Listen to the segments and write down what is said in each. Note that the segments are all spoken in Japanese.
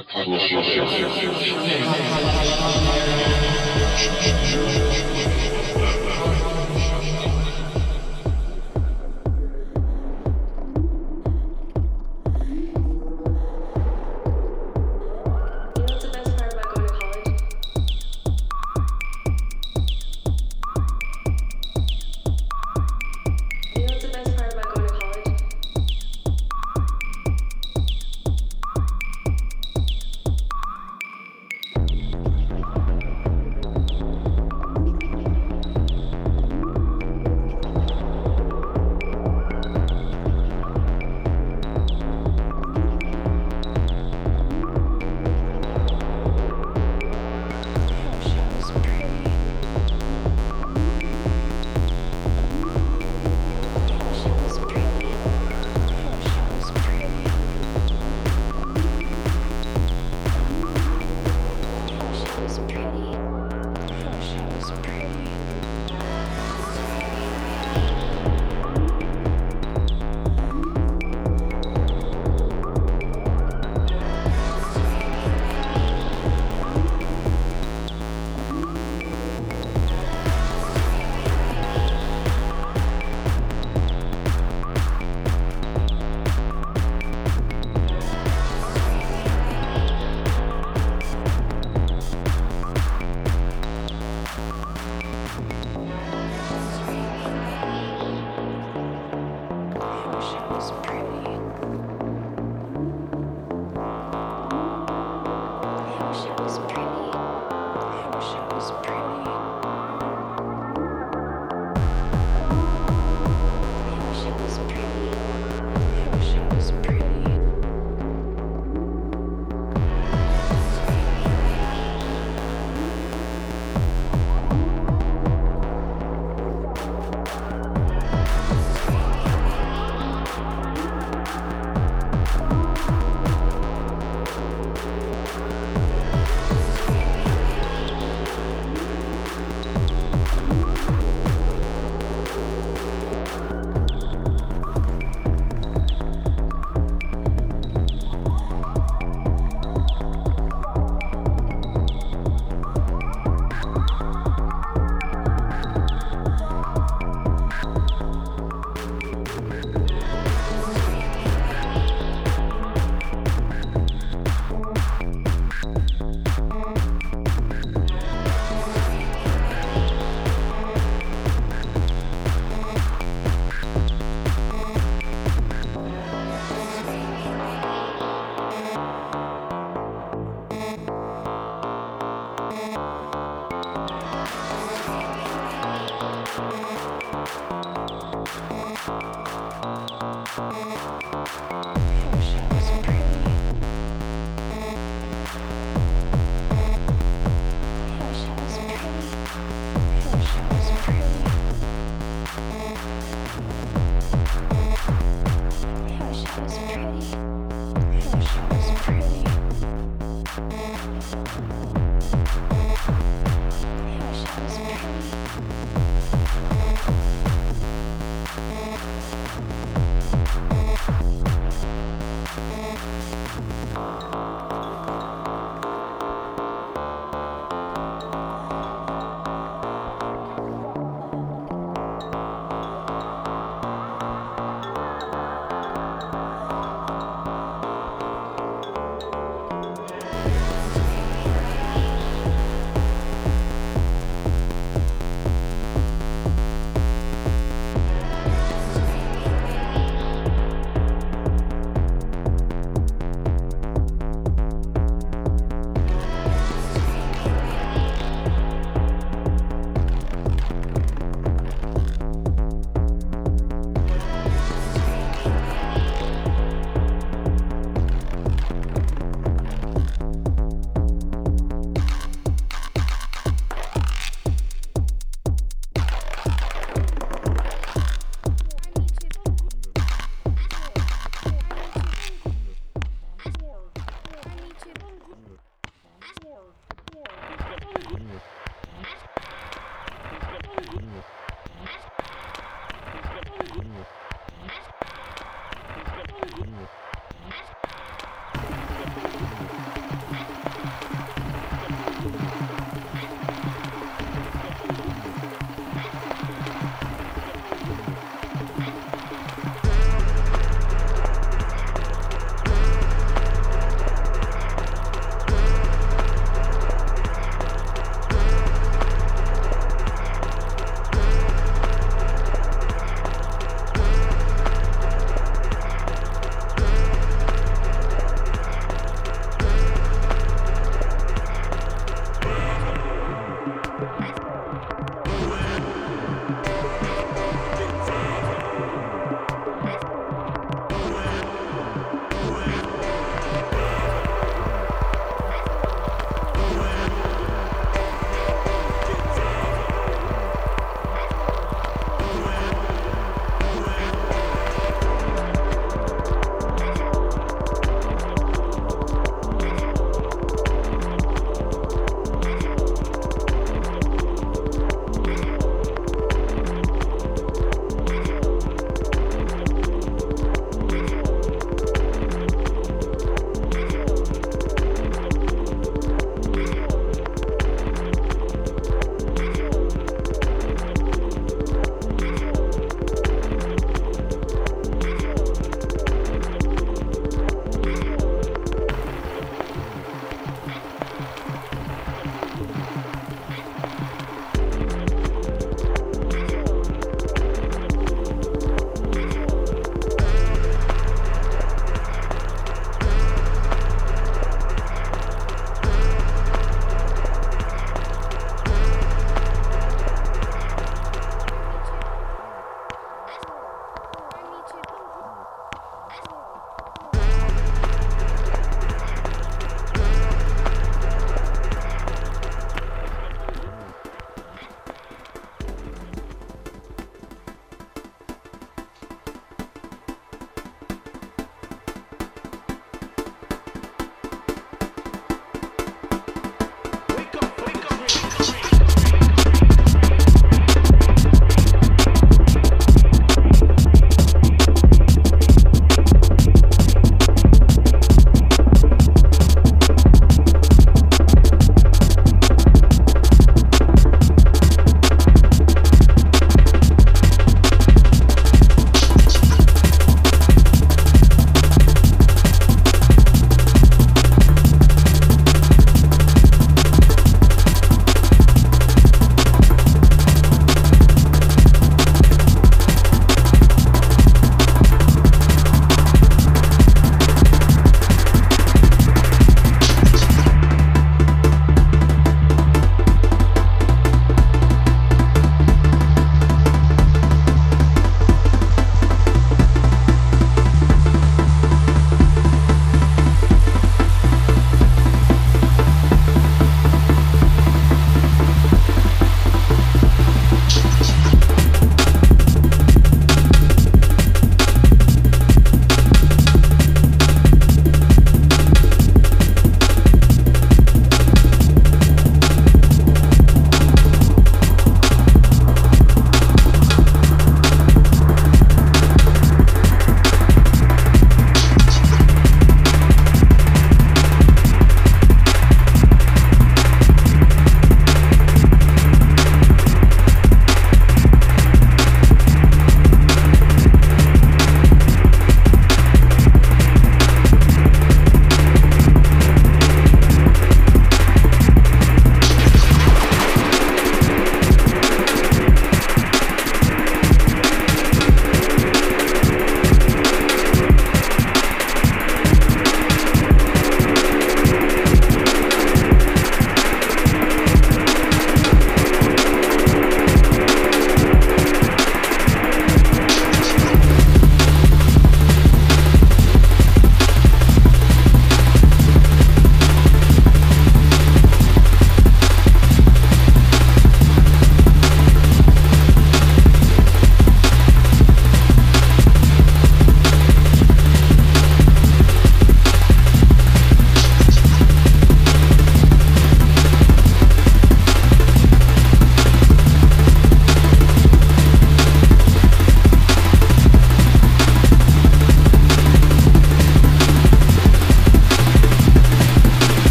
話をしよう。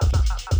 Ha, ha, ha, ha.